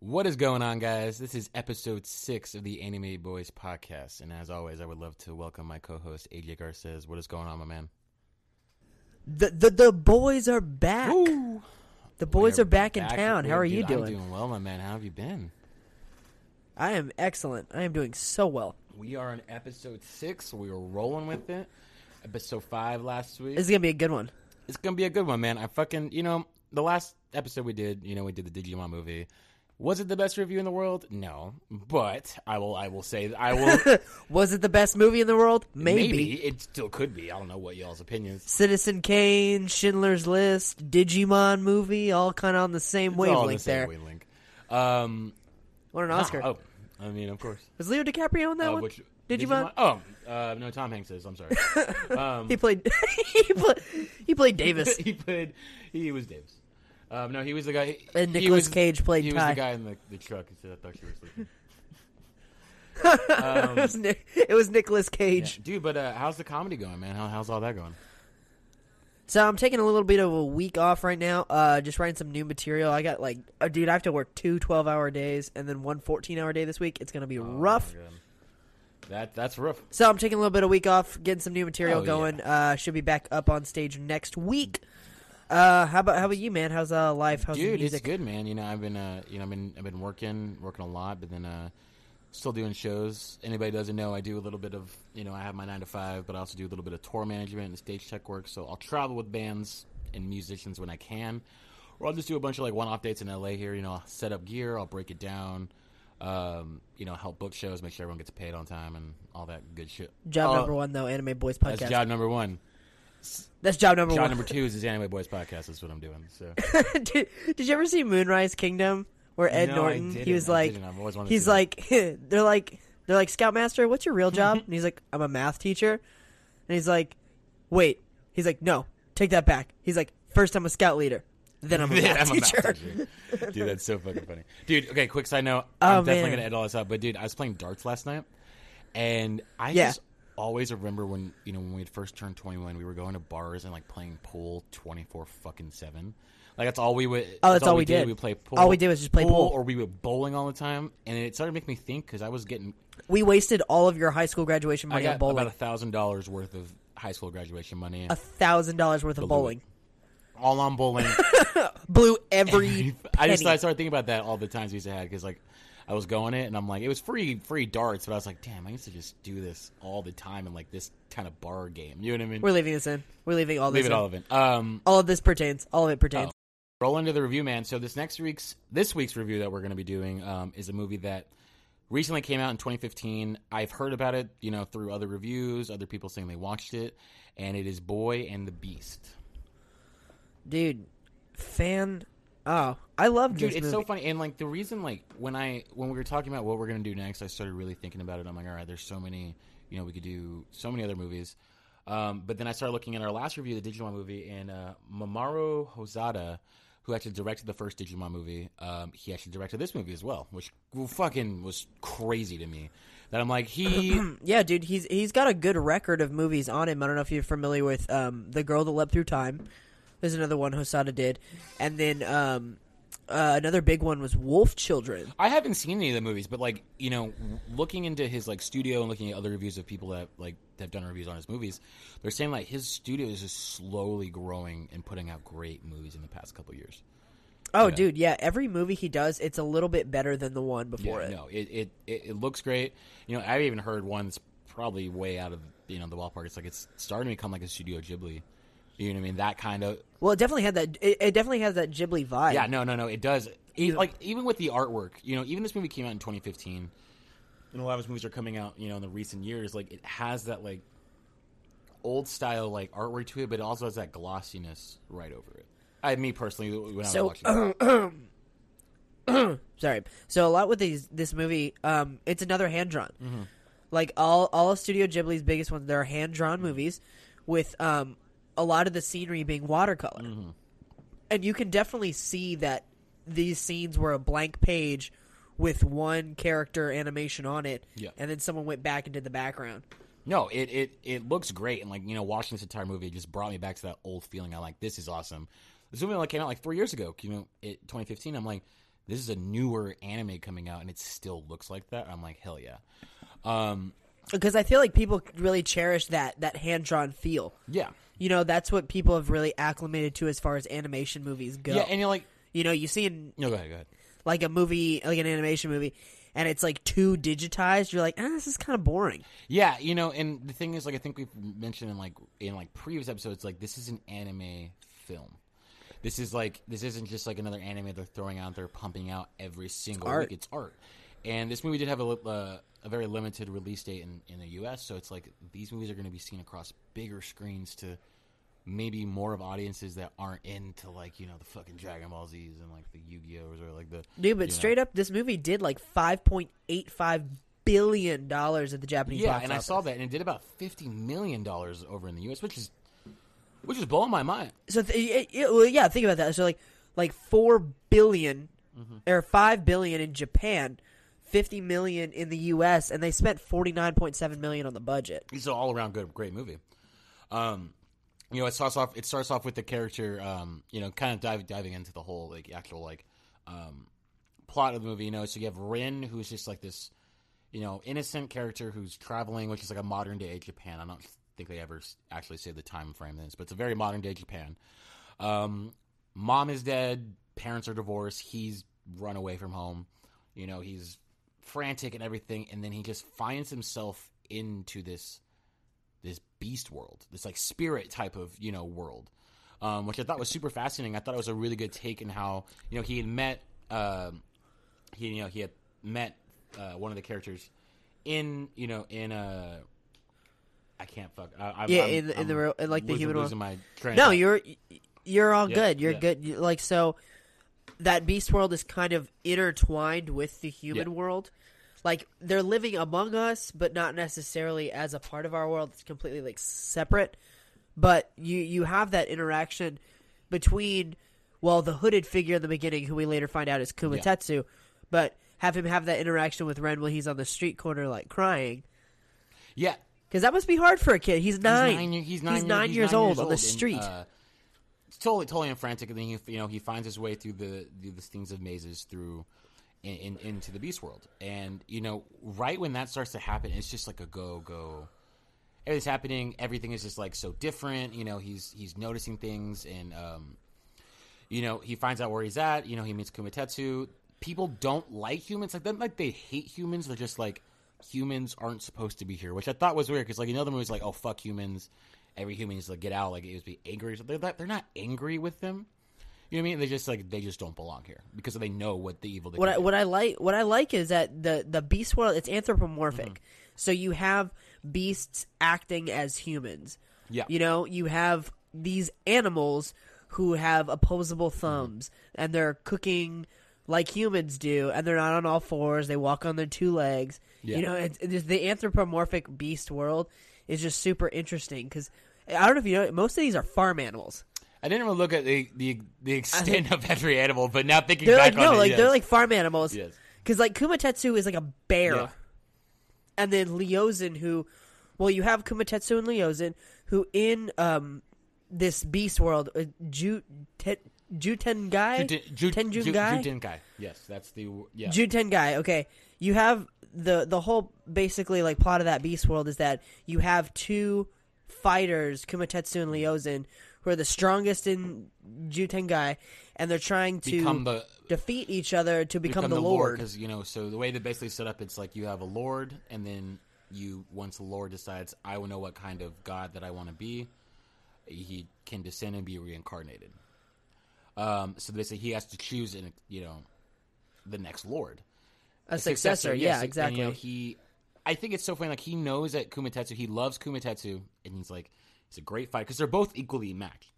What is going on, guys? This is episode six of the Anime Boys podcast. And as always, I would love to welcome my co host, AJ Garces. What is going on, my man? The the, the boys are back. Woo! The boys We're are back in town. How are dude, you I'm doing? doing well, my man. How have you been? I am excellent. I am doing so well. We are on episode six. We were rolling with it. Episode five last week. This is gonna be a good one. It's gonna be a good one, man. I fucking you know the last episode we did, you know, we did the Digimon movie. Was it the best review in the world? No, but I will. I will say I will. Was it the best movie in the world? Maybe. it still could be. I don't know what y'all's opinions. Citizen Kane, Schindler's List, Digimon movie, all kind of on the same It's on the wavelength same there. wavelength. Um, Won an Oscar. oh, I mean, of course. Was Leo DiCaprio in that Uh, one? which Digimon? Oh, uh, no, Tom Hanks is. I'm sorry. um, He played. he played. He played Davis. he played. He was Davis. Um, no, he was the guy. He, And he Nicolas was- Cage played He was Ty. the guy in the, the truck. He said, "I thought you were sleeping." it was Nic- it was Nicolas Yeah. Cage. Dude, but uh, how's the comedy going, man? How, how's all that going? So I'm taking a little bit of a week off right now. Uh, just writing some new material. I got like, uh, dude, I have to work two 12 hour days and then one 14 hour day this week. It's gonna be rough. Oh, God. That that's rough. So I'm taking a little bit of week off, getting some new material Oh, going. Uh, should be back up on stage next week. Uh, how about how about you, man? How's uh life? How's the Dude, it's good, man. You know, I've been, uh, you know, I've been, I've been working, working a lot, but then, uh, still doing shows. Anybody doesn't know, I do a little bit of, you know, I have my nine to five, but I also do a little bit of tour management and stage tech work. So I'll travel with bands and musicians when I can, or I'll just do a bunch of like one-off dates in LA here. You know, I'll set up gear, I'll break it down, um, you know, help book shows, make sure everyone gets paid on time, and all that good shit. Job Uh, number one though, Anime Boys podcast. That's job number one. That's job number one. Job one. number two is his Anime Boys podcast. That's what I'm doing. So. did, did you ever see Moonrise Kingdom where Ed No, Norton? He was I like, didn't. I've always wanted to he's like, they're like, they're like, Scoutmaster, what's your real job? and he's like, I'm a math teacher. And he's like, wait. He's like, no, take that back. He's like, first I'm a scout leader, then I'm a Yeah, math I'm a teacher. math teacher. dude, that's so fucking funny. Dude, okay, quick side note. Oh, I'm definitely man. gonna edit all this up, but dude, I was playing darts last night, and I Yeah. just always remember when you know when we had first turned 21, we were going to bars and like playing pool 24 fucking seven. Like that's all we would. Oh, that's all we did. We play pool. All we did was just play pool. or we were bowling all the time, and it started to make me think because I was getting. We wasted all of your high school graduation I money on got bowling. about a thousand dollars worth of high school graduation money, A thousand dollars worth of bowling. all on bowling. Blew every I just. I started thinking about that all the times we used to have because like I was going it and I'm like it was free free darts, but I was like, damn, I used to just do this all the time in like this kind of bar game. You know what I mean? We're leaving this in. We're leaving all this Leave it in. all of it. Um, All of this pertains. All of it pertains. roll into the review, man. So this next week's this week's review that we're going to be doing um, is a movie that recently came out in 2015. I've heard about it, you know, through other reviews, other people saying they watched it, and it is Boy and the Beast. Dude, fan. Oh, I love Dude, it's movie. so funny, and like the reason, like when I when we were talking about what we're gonna do next, I started really thinking about it. I'm like, all right, there's so many, you know, we could do so many other movies. Um, but then I started looking at our last review, the Digimon movie, and uh, Mamoru Hosoda, who actually directed the first Digimon movie, um, he actually directed this movie as well, which fucking was crazy to me. That I'm like, he Yeah, dude, he's he's got a good record of movies on him. I don't know if you're familiar with um, the girl that leapt through time. There's another one Hosoda did, and then um, uh, another big one was Wolf Children. I haven't seen any of the movies, but like you know, looking into his like studio and looking at other reviews of people that like that have done reviews on his movies, they're saying like his studio is just slowly growing and putting out great movies in the past couple years. Oh, Yeah. dude, yeah. Every movie he does, it's a little bit better than the one before it. no, it, it it it looks great. You know, I've even heard one that's probably way out of you know the ballpark. It's like it's starting to become like a Studio Ghibli. You know what I mean? That kind of Well, it definitely had that. It, it definitely has that Ghibli vibe. Yeah, no, no, no. It does. E- like even with the artwork, you know, even this movie came out in 2015, and a lot of his movies are coming out, you know, in the recent years. Like it has that like old style like artwork to it, but it also has that glossiness right over it. I, me personally, when I was watching, it. sorry. So a lot with these this movie, um, it's another hand drawn. Like all all of Studio Ghibli's biggest ones, they're hand drawn movies with um a lot of the scenery being watercolor, and you can definitely see that these scenes were a blank page with one character animation on it, Yeah. and then someone went back and did the background. No, it, it it looks great, and like you know, watching this entire movie just brought me back to that old feeling. I'm like, this is awesome. This movie like came out like three years ago. You know, it 2015. I'm like, this is a newer anime coming out, and it still looks like that. I'm like, hell yeah. Um, Because I feel like people really cherish that that hand drawn feel. yeah, You know, that's what people have really acclimated to as far as animation movies go. yeah, and you're like, you know, you see in no, go ahead, go ahead. like a movie, like an animation movie, and it's like too digitized. You're like, ah, this is kind of boring. Yeah, you know, and the thing is, like, I think we've mentioned in like in like previous episodes, like this is an anime film. This is like this isn't just like another anime they're throwing out They're pumping out every single art. week. It's art, and this movie did have a uh, a very limited release date in in the U.S. So it's like these movies are going to be seen across bigger screens to maybe more of audiences that aren't into like you know the fucking Dragon Ball Z's and like the Yu Gi Ohs or like the Dude, but you know. straight up, this movie did like five point eight five billion dollars at the Japanese Yeah, and I saw that, and it did about fifty million dollars over in the U.S., which is which is blowing my mind. So th- it, it- well, yeah, think about that. So like like four billion Mm-hmm. or five billion in Japan, fifty million in the U.S., and they spent forty nine point seven million on the budget. It's an all around good, great movie. Um, you know, it starts off. It starts off with the character. Um, you know, kind of dive, diving into the whole like actual like um, plot of the movie. You know, so you have Rin, who's just like this, you know, innocent character who's traveling, which is like a modern day Japan. I don't think they ever actually say the time frame this, but it's a very modern day Japan. Um, mom is dead. Parents are divorced. He's run away from home. You know, he's frantic and everything, and then he just finds himself into this this beast world, this like spirit type of you know world, um, which I thought was super fascinating. I thought it was a really good take in how you know he had met um, he you know he had met uh, one of the characters in you know in uh I can't fuck I, Yeah, I'm- in the- in the real- like, the human world. my No, you're you're all Yeah, good. You're yeah. good. Like so, that beast world is kind of intertwined with the human Yeah. world. Like they're living among us, but not necessarily as a part of our world. It's completely like separate. But you you have that interaction between well the hooded figure in the beginning, who we later find out is Kumatetsu, but have him have that interaction with Ren while he's on the street corner like crying. yeah Because that must be hard for a kid. He's nine. He's nine, he's nine, He's year- nine he's years nine old on the and, street. uh, totally, totally frantic, and then he, you know, he finds his way through the, the, things of mazes through in, in, into the beast world, and you know, right when that starts to happen, it's just like a go go. Everything's happening. Everything is just like so different. You know, he's he's noticing things, and um, you know, he finds out where he's at. You know, he meets Kumatetsu. People don't like humans. Like, like they hate humans. They're just like humans aren't supposed to be here, which I thought was weird because like in other movies, like oh fuck humans, every human needs to like, get out. Like it was be angry. They're not, they're not angry with them. You know what I mean? They just like they just don't belong here because they know what the evil. They what I, do. what I like what I like is that the the beast world it's anthropomorphic. Mm-hmm. So you have beasts acting as humans. Yeah. You know, you have these animals who have opposable Mm-hmm. thumbs and they're cooking like humans do and they're not on all fours, they walk on their two legs. Yeah. You know, it's, it's the anthropomorphic beast world is just super interesting cuz I don't know if you know most of these are farm animals. I didn't even look at the the, the extent of every animal, but now thinking They're back like no, it, like yes. they're like farm animals. Yes. Because like Kumatetsu is like a bear, Yeah. and then Leozen, who, well, you have Kumatetsu and Leozen, who in um this beast world, uh, Ju Te, Jutengai, Juten- Ju- Ju- Tenjungai, Jutenkai. Yes, that's the yeah. guy. Okay, you have the the whole basically like plot of that beast world is that you have two fighters, Kumatetsu and Leozen, who are the strongest in Jutengai, and they're trying to become the defeat each other to become, the, lord. because you know so the way they basically set up it's like you have a lord and then you once the lord decides i will know what kind of god that i want to be he can descend and be reincarnated um so they say he has to choose in you know the next lord a successor. yeah, yes, exactly. and, you know, he i think it's so funny like he knows that kumatetsu he loves kumatetsu and he's like he's a great fight because they're both equally matched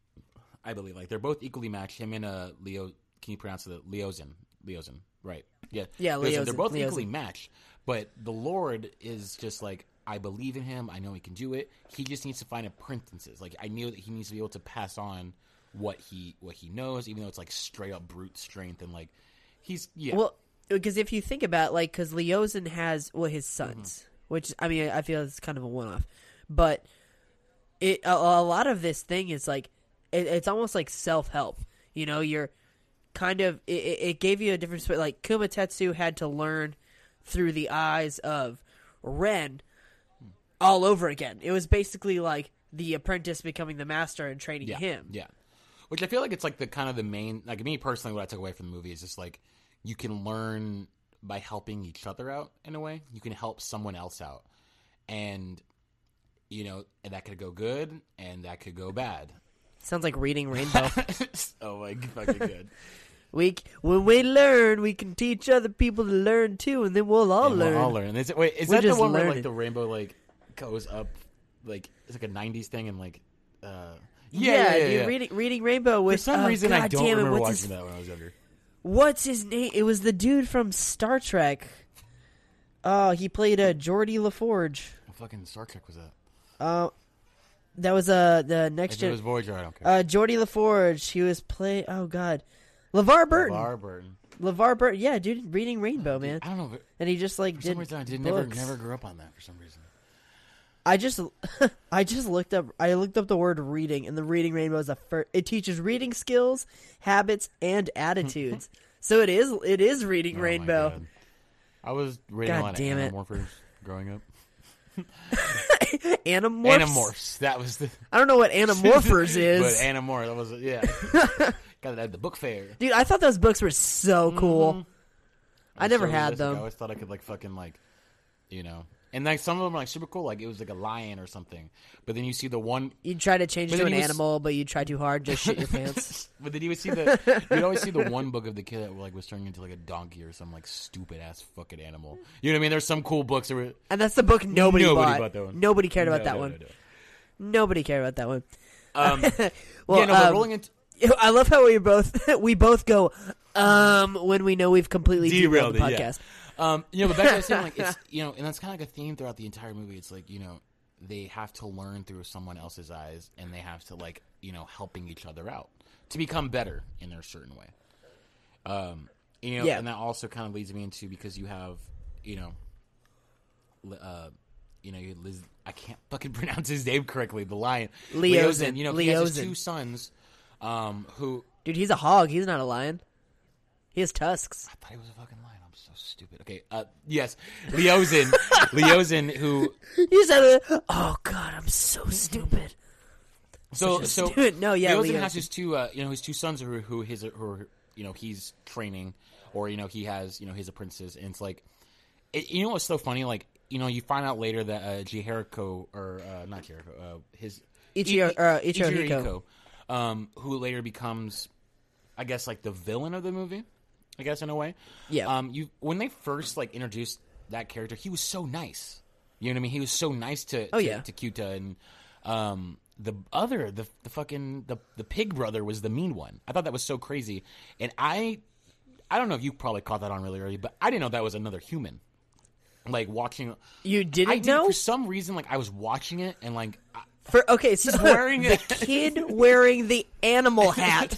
i believe like they're both equally matched him and uh leo can you pronounce the leozen leozen right? Yeah, Yeah, Leo's they're both Leo's equally matched, but the Lord is just like I believe in him. I know he can do it. He just needs to find apprentices. Like I knew that he needs to be able to pass on what he what he knows, even though it's like straight up brute strength and like he's yeah. Well, because if you think about like, because Leosin has well his Mm-hmm. sons, which I mean I feel it's kind of a one off, but it a, a lot of this thing is like it, it's almost like self help. You know, you're kind of it, it it gave you a different like Kumatetsu had to learn through the eyes of Ren all over again. It was basically like the apprentice becoming the master and training yeah, him. Yeah, which I feel like it's like the kind of the main like me personally what I took away from the movie is just like you can learn by helping each other out in a way. You can help someone else out, and you know and that could go good and that could go bad. Sounds like reading Rainbow. oh my fucking good. We when we learn, we can teach other people to learn too, and then we'll all And we'll learn. all learn. Is it, wait, is We're that the just one where like the rainbow like goes up, like it's like a '90s thing and like, uh, Yeah, dude, yeah. reading reading Rainbow For with some oh, reason, I God don't damn it, remember watching his, that when I was younger. What's his name? It was the dude from Star Trek. Oh, he played uh, Geordi LaForge. What fucking Star Trek was that? Uh, that was uh the next If it was Voyager, I don't care. Uh, Geordi LaForge. He was play. Oh God, LeVar Burton. LeVar Burton. LeVar Burton. Yeah, dude, reading Rainbow, man. I don't know. But And he just like for did some reason, I did never books. never grew up on that. For some reason. I just I just looked up I looked up the word reading and the reading rainbow is a fir- it teaches reading skills, habits and attitudes. so it is it is reading Oh rainbow. I was reading God a lot damn of it. Animorphers growing up. Animorphs. Animorphs. That was the. I don't know what Animorphers but is. Animorphs. That was yeah. Got it at the book fair. Dude, I thought those books were so cool. Mm-hmm. I never so had them. I always thought I could like fucking like, you know, and like some of them are like super cool. Like it was like a lion or something. But then you see the one. You try to change to an was- animal, but you try too hard, just shit your pants. But then you would see the. You'd always see the one book of the kid that like was turning into like a donkey or some like stupid ass fucking animal. You know what I mean? There's some cool books that were. And that's the book nobody, Nobody bought. bought that one. Nobody cared about No, that no, one. no, no. Nobody cared about that one. Um, Well, yeah, no, um, rolling into I love how we both we both go um when we know we've completely derailed, derailed the it. podcast. Yeah. Um, you know, but back to the saying, like it's you know, and that's kind of like a theme throughout the entire movie. It's like you know, they have to learn through someone else's eyes, and they have to like you know, helping each other out to become better in their certain way. Um, you know, Yeah. and that also kind of leads me into because you have you know, uh, you know, you Liz. I can't fucking pronounce his name correctly. The lion, Leosin. You know, he has his two sons, um, who Dude, he's a hog. He's not a lion. He has tusks. I thought he was a fucking lion. I'm so stupid. Okay, uh, yes, Leosin, Leosin, who You said, "Oh God, I'm so stupid." so so stu- no, yeah, Leosin. has his two, uh, you know, his two sons who who his who are, you know he's training, or you know he has you know his apprentices, and it's like, it, you know what's so funny? Like you know you find out later that uh, Jihiriko or uh, not Jihiriko, uh, his Ichiro- uh, Ichiro Ichiro um, who later becomes, I guess, like the villain of the movie. I guess in a way. Yeah. Um, you when they first like introduced that character, he was so nice. You know what I mean? He was so nice to Oh, to, yeah. to Kyuta and um the other the the fucking the the pig brother was the mean one. I thought that was so crazy, and I I don't know if you probably caught that on really early, but I didn't know that was another human. Like watching, You didn't I did know for some reason. Like I was watching it and like I- for okay. So wearing the kid wearing the animal hat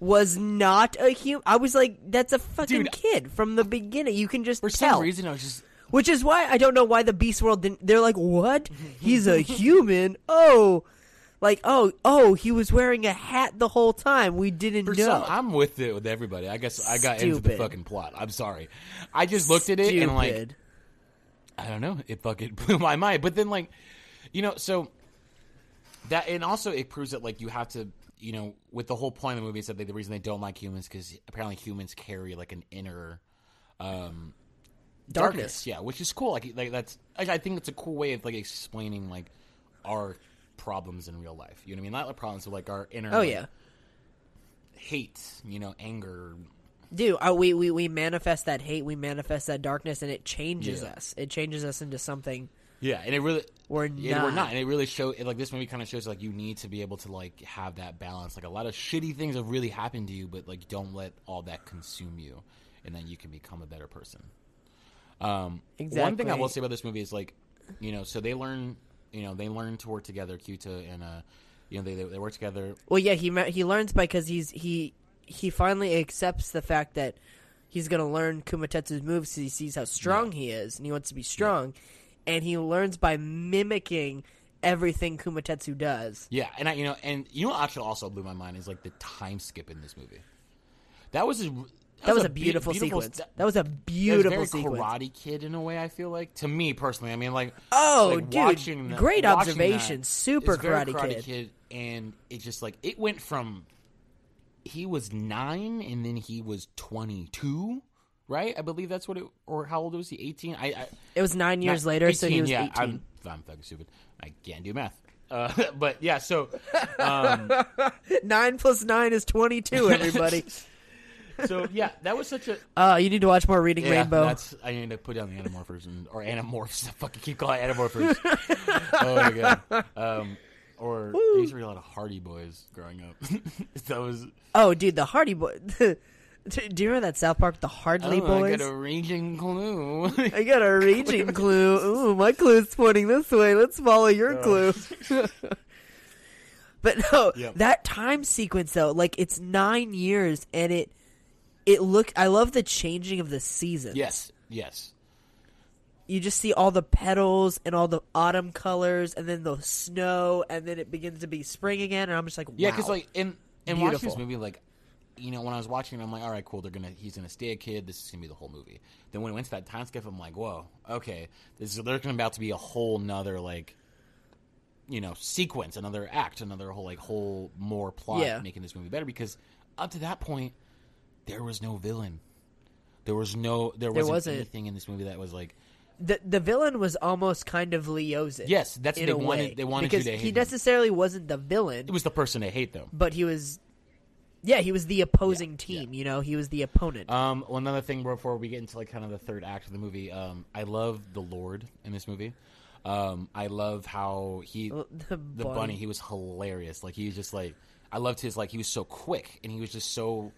was not a human. I was like, "That's a fucking Dude. kid from the beginning." You can just for tell. some reason I was just Which is why I don't know why the Beast World didn't. They're like, what? He's a human? Oh, like oh oh, he was wearing a hat the whole time. We didn't For know. some, I'm with it with everybody. I guess I got into the fucking plot. I'm sorry. I just looked at it and like I don't know. It fucking blew my mind. But then like, you know, so that and also it proves that like you have to, you know, with the whole point of the movie is that they, the reason they don't like humans because apparently humans carry like an inner um Darkness. Yeah, which is cool. Like like that's I, I think it's a cool way of like explaining like our problems in real life. You know what I mean? Not like problems, but like our inner Oh like, yeah, hate, you know, anger. dude. Uh, we we we manifest that hate. We manifest that darkness, and it changes Yeah. us. It changes us into something. Yeah, and it really We're yeah, we're not. not, and it really show it, like this movie kind of shows like you need to be able to like have that balance. Like a lot of shitty things have really happened to you, but like don't let all that consume you and then you can become a better person. Um, One thing I will say about this movie is like, you know, so they learn, you know, they learn to work together. Kyuta and uh, you know, they they, work together. Well, yeah, he he learns because he's he he finally accepts the fact that he's going to learn Kumatetsu's moves. 'cause he sees how strong he is, and he wants to be strong, and he learns by mimicking everything Kumatetsu does. Yeah, and I, you know, and you know, what actually also blew my mind is like the time skip in this movie. That was a, That, was, a be- beautiful, beautiful sequence. st- that was a was beautiful very sequence. Karate Kid in a way. I feel like to me personally. I mean, like Oh, like, dude, watching that- great watching observation. that, Super very Karate Kid. and it just like it went from he was nine and then he was twenty two. Right, I believe that's what it. Or how old was he? Eighteen. I, I It was nine years not- later, so he was yeah, eighteen. I'm, I'm fucking stupid. I can't do math. Uh, but yeah, so um, Nine plus nine is twenty-two. Everybody, so yeah, that was such a uh, you need to watch more Reading yeah. Rainbow. That's I need to put down the anamorphers and or Animorphs. I fucking keep calling it anamorphers. oh my god. Um, or I used to read a lot of Hardy Boys growing up. that was Oh, dude, the Hardy Boy. Do you remember that South Park, the Hardly oh, Boys? I got a raging clue. I got a raging clue. Ooh, my clue's pointing this way. Let's follow your clue. but no, Yep. that time sequence though, like it's nine years, and it it look. I love the changing of the seasons. yes, yes. you just see all the petals and all the autumn colors, and then the snow, and then it begins to be spring again, and I'm just like, Yeah, because like in in watching this Beautiful. movie, like you know, when I was watching, it, I'm like, all right, cool. They're gonna he's gonna stay a kid. This is gonna be the whole movie. Then when it went to that time skip, I'm like, whoa, okay, this is there's gonna about to be a whole nother like you know sequence, another act, another whole like whole more plot Yeah. making this movie better. Because up to that point, there was no villain. There was no there wasn't, wasn't. anything in this movie that was like the the villain was almost kind of Leosin. Yes, that's what they wanted- way, they wanted you because to hate he him. necessarily wasn't the villain, it was the person they hate though. but he was. Yeah, he was the opposing team. You know, he was the opponent. Um, well, another thing before we get into like kind of the third act of the movie, um, I love the Lord in this movie. Um, I love how he the the bunny. bunny. He was hilarious. Like he was just like I loved his like he was so quick and he was just so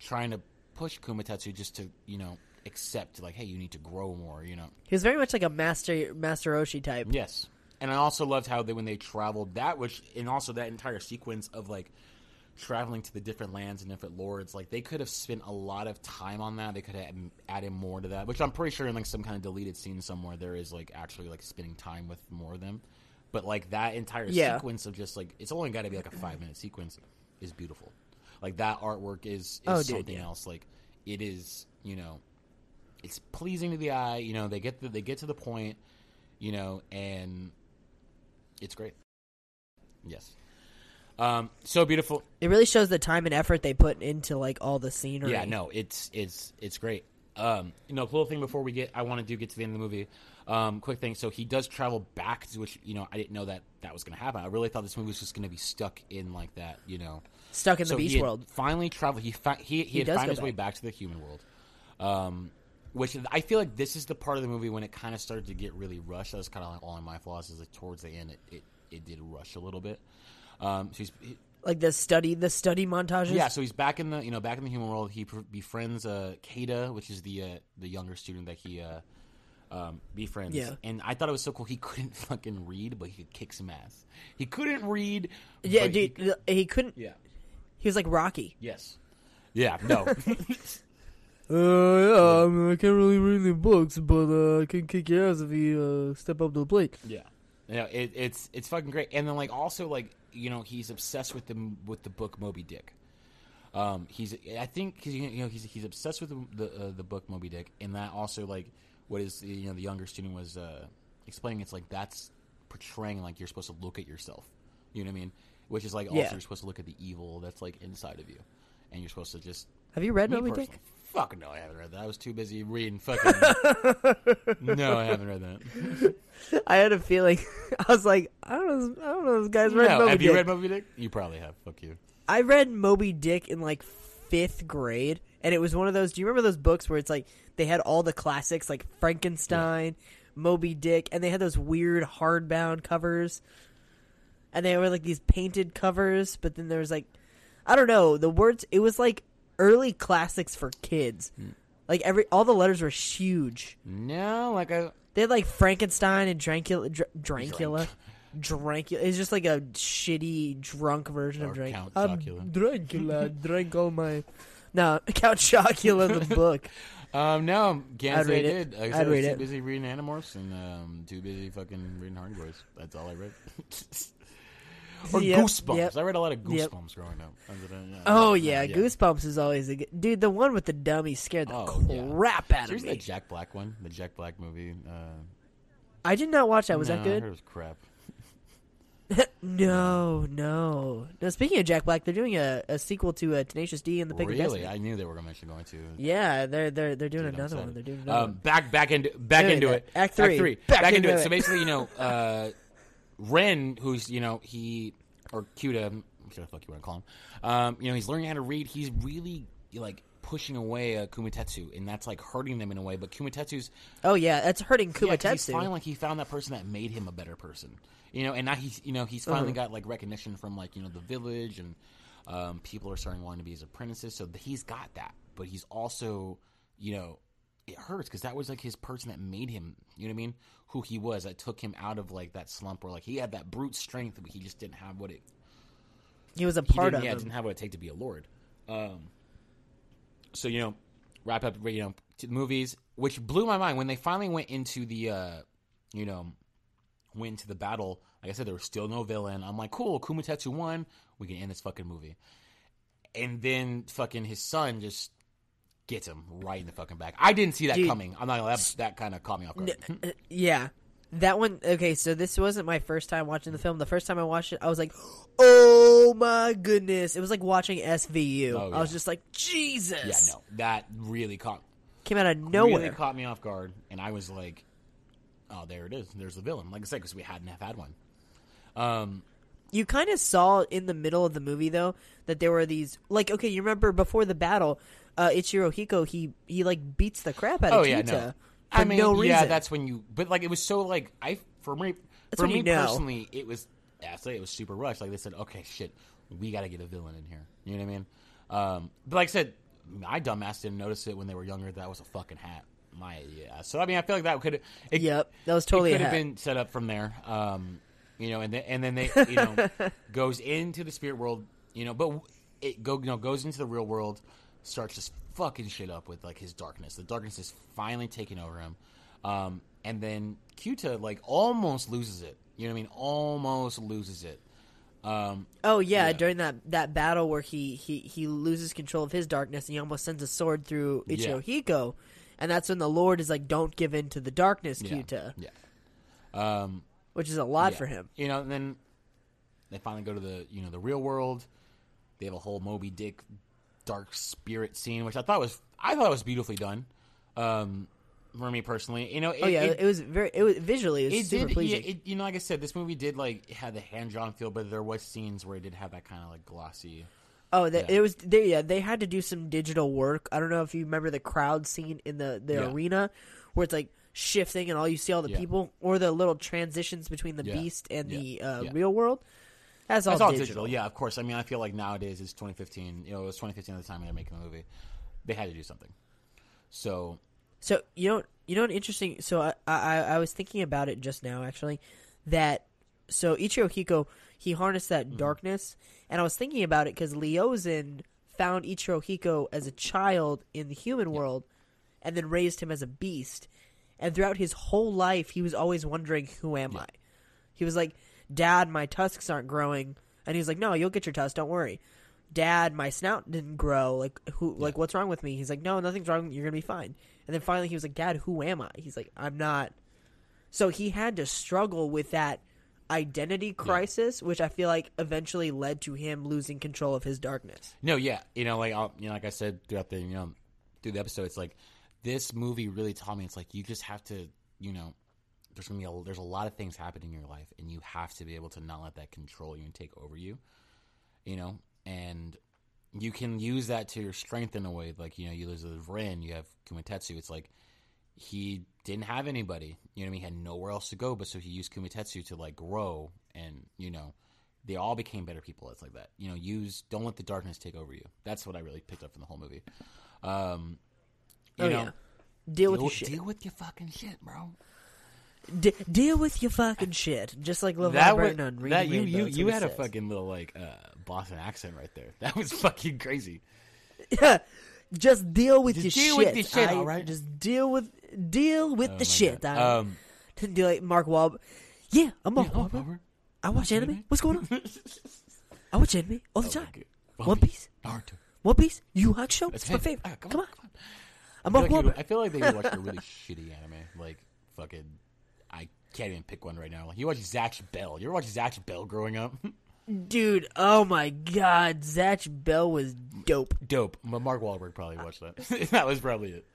trying to push Kumatetsu just to you know accept like hey you need to grow more you know He was very much like a master Master Roshi type. Yes, and I also loved how they when they traveled that, which and also that entire sequence of like traveling to the different lands and different lords, like they could have spent a lot of time on that. They could have added more to that, which I'm pretty sure in like some kind of deleted scene somewhere there is like actually like spending time with more of them. But like that entire Yeah. sequence of just like it's only got to be like a five minute sequence is beautiful. Like that artwork is, is Oh, dude, something yeah. else. Like it is, you know, it's pleasing to the eye. You know, they get the, they get to the point, you know, and it's great. Yes. Um, so beautiful. It really shows the time and effort they put into like all the scenery. Yeah, no, it's it's it's great. Um, you know, cool thing before we get, I want to do get to the end of the movie. Um, quick thing. So he does travel back to which you know I didn't know that that was going to happen. I really thought this movie was just going to be stuck in like that. You know, Stuck in the so beach he world. Finally traveled. He fi- he he, He had found his way back. back to the human world. Um, which I feel like this is the part of the movie when it kind of started to get really rushed. That was kind of like all in my flaws. Is like towards the end, it, it, it did rush a little bit. Um, so he's he, Like the study, the study montages. yeah, so he's back in the you know back in the human world. He befriends uh, Kada, which is the uh, the younger student that he uh, um, befriends. Yeah. and I thought it was so cool. He couldn't fucking read, but he could kick some ass. He couldn't read. yeah, but he dude. He, couldn't. yeah. He was like Rocky. Yes. Yeah. No. Uh, yeah, I, mean, I can't really read the books, but uh, I can kick your ass if you uh, step up to the plate. Yeah, yeah, it, it's it's fucking great. And then like also like you know he's obsessed with the with the book Moby Dick. Um, he's I think 'cause, you know he's he's obsessed with the the, uh, the book Moby Dick, and that also like what is you know the younger student was uh, explaining. It's like that's portraying like you're supposed to look at yourself. You know what I mean? Which is like also Yeah. you're supposed to look at the evil that's like inside of you, and you're supposed to just Have you read Moby Dick? Fuck no, I haven't read that. I was too busy reading fucking. no, I haven't read that. I had a feeling. I was like, I don't know. I don't know. This guy's read no, Moby have Dick. you read Moby Dick? You probably have. Fuck you. I read Moby Dick in like fifth grade, and it was one of those. Do you remember those books where it's like they had all the classics, like Frankenstein, Moby Dick, and they had those weird hardbound covers, and they were like these painted covers. But then there was like, I don't know, the words. It was like early classics for kids, Like every all the letters were huge. No, like I They had like Frankenstein and Dracula. Dr- Dracula. Dracula. It's just like a shitty drunk version Or of Dracula. Count I'm Chocula. Dracula drank all my. No, Count Chocula, the book. um no, can't I'd say I read it. did. Like I I'd I was read too it. busy reading Animorphs and um too busy fucking reading Hardy Boys. That's all I read. or Yep, Goosebumps. yep. I read a lot of Yep. Goosebumps growing up. Yeah, Oh yeah, yeah, Goosebumps is always a good dude. The one with the dummy scared the Oh, yeah. crap out of me. the Jack Black one, the Jack Black movie. Uh, I did not watch that. Was no, that good? it was crap. no, no, no. Speaking of Jack Black, they're doing a, a sequel to uh, Tenacious D and the Pig of Really. I knew they were going to mention going to. Yeah, they're they're they're doing Dude, another one. They're doing another Um, one. back back into back into it. Act three. Act Back, Back into into it. So basically, you know, uh, Ren, who's you know he or Kyuta, whatever the fuck you want to call him. Um, you know, he's learning how to read. He's really like pushing away uh, Kumatetsu, and that's like hurting them in a way. But Kumatetsu's Oh yeah, that's hurting yeah, 'cause he's finally like he found that person that made him a better person. You know, and now he's you know he's finally got like recognition from like you know the village and um, people are starting wanting to be his apprentices. So he's got that, but he's also you know it hurts because that was like his person that made him. You know what I mean? Who he was that took him out of like that slump where like he had that brute strength, but he just didn't have what it he was a part didn't, of yeah, him. didn't have what it take to be a lord. Um, so you know, wrap up you know to the movies, which blew my mind when they finally went into the uh, you know went into the battle. Like I said, there was still no villain. I'm like, cool, Kumatetsu won. We can end this fucking movie. And then fucking his son just gets him right in the fucking back. I didn't see that Dude. coming. I'm not gonna. That, that kind of caught me off guard. Uh, Yeah, that one. Okay, so this wasn't my first time watching the film. The first time I watched it, I was like, "Oh my goodness!" It was like watching SVU. Oh, I was just like, "Jesus!" yeah, no, that really caught Came out of nowhere. really caught me off guard, and I was like, "Oh, there it is. There's the villain." Like I said, because we hadn't have had one. Um, You kind of saw in the middle of the movie though that there were these like okay, you remember before the battle, uh, Ichiro Hiko he he like beats the crap out of oh Kita yeah, no. for I mean, no reason. yeah, that's when you. But like, it was so like I for me That's for me you know. personally, it was. Yeah, so it was super rushed. Like they said, okay, shit, we got to get a villain in here. You know what I mean? Um, but like I said, my dumbass didn't notice it when they were younger. That was a fucking hat. My yeah. So I mean, I feel like that could. It, Yep, that was totally it could have been set up from there. Um, you know, and then and then they you know goes into the spirit world. You know, but it go you know goes into the real world, starts just fucking shit up with like his darkness. The darkness is finally taking over him, um, and then Kyuta like almost loses it. You know what I mean? Almost loses it. Um, Oh yeah, Yeah. during that that battle where he he he loses control of his darkness and he almost sends a sword through Ichiro Hiko, and that's when the Lord is like, "Don't give in to the darkness, yeah, yeah. Um, which is a lot Yeah. for him. You know, and then they finally go to the you know the real world. They have a whole Moby Dick dark spirit scene, which I thought was I thought was beautifully done. Um, for me personally, you know, it, Oh yeah, it, it, was very it was visually it was it super did. Yeah, pleasing. it, you know, like I said, this movie did like had the hand drawn feel, but there was scenes where it did have that kind of like glossy. oh, the, yeah. it was they, yeah they had to do some digital work. I don't know if you remember the crowd scene in the the Yeah. arena where it's like shifting and all you see all the Yeah. people or the little transitions between the Yeah. beast and Yeah. the uh, Yeah. real world. That's all, It's all digital. digital. yeah, of course. I mean, I feel like nowadays it's 2015. You know, it was 2015 at the time they're making the movie. They had to do something. So So you know, you know, an interesting. So I, I, I was thinking about it just now, actually. That so Ichiro Hiko he harnessed that Mm-hmm. darkness, and I was thinking about it because Leozen found Ichiro Hiko as a child in the human world, and then raised him as a beast. And throughout his whole life, he was always wondering, "Who am I?" He was like, "Dad, my tusks aren't growing," and he's like, "No, you'll get your tusks. Don't worry." Dad, my snout didn't grow. Like who? Like what's wrong with me? He's like, no, nothing's wrong. You're gonna be fine. And then finally, he was like, Dad, who am I? He's like, I'm not. So he had to struggle with that identity crisis, which I feel like eventually led to him losing control of his darkness. No, yeah, you know, like I'll, you know, like I said throughout the you know through the episode, it's like this movie really taught me. It's like you just have to, you know, there's gonna be a, there's a lot of things happening in your life, and you have to be able to not let that control you and take over you, you know, and you can use that to your strength in a way. Like you know, you lose with Ren, you have Kumatetsu. It's like he didn't have anybody, you know, I mean? he had nowhere else to go, but so he used Kumatetsu to like grow, and you know they all became better people. It's like that. You know, use don't let the darkness take over you. That's what I really picked up from the whole movie. Um, You oh know, yeah. Deal with deal, your shit. deal with your fucking shit, bro. De- deal with your fucking shit. Just like LeVar That Burton on Reading that you Rainbow, you you had a fucking little like uh, Boston accent right there. That was fucking crazy. Yeah. Just deal with Just your deal with shit. your shit, I- all right? Just deal with deal with Oh the shit. God. I, Um, to do like Mark Wahlberg. Yeah, I'm Mark yeah, oh, Wahlberg. I watch anime. anime? What's going on? I watch anime all the Oh, time. okay. One Piece. Naruto. One Piece. Yu Hakusho. It's my it. favorite. Ah, come, on. I'm I Mark feel, like Wahlberg. I feel like they watched a really shitty anime. Like fucking, I can't even pick one right now. Like you watch Zatch Bell. You ever watch Zatch Bell growing up? Dude, oh my god, Zatch Bell was dope. Dope. But Mark Wahlberg probably watched that. that was probably it.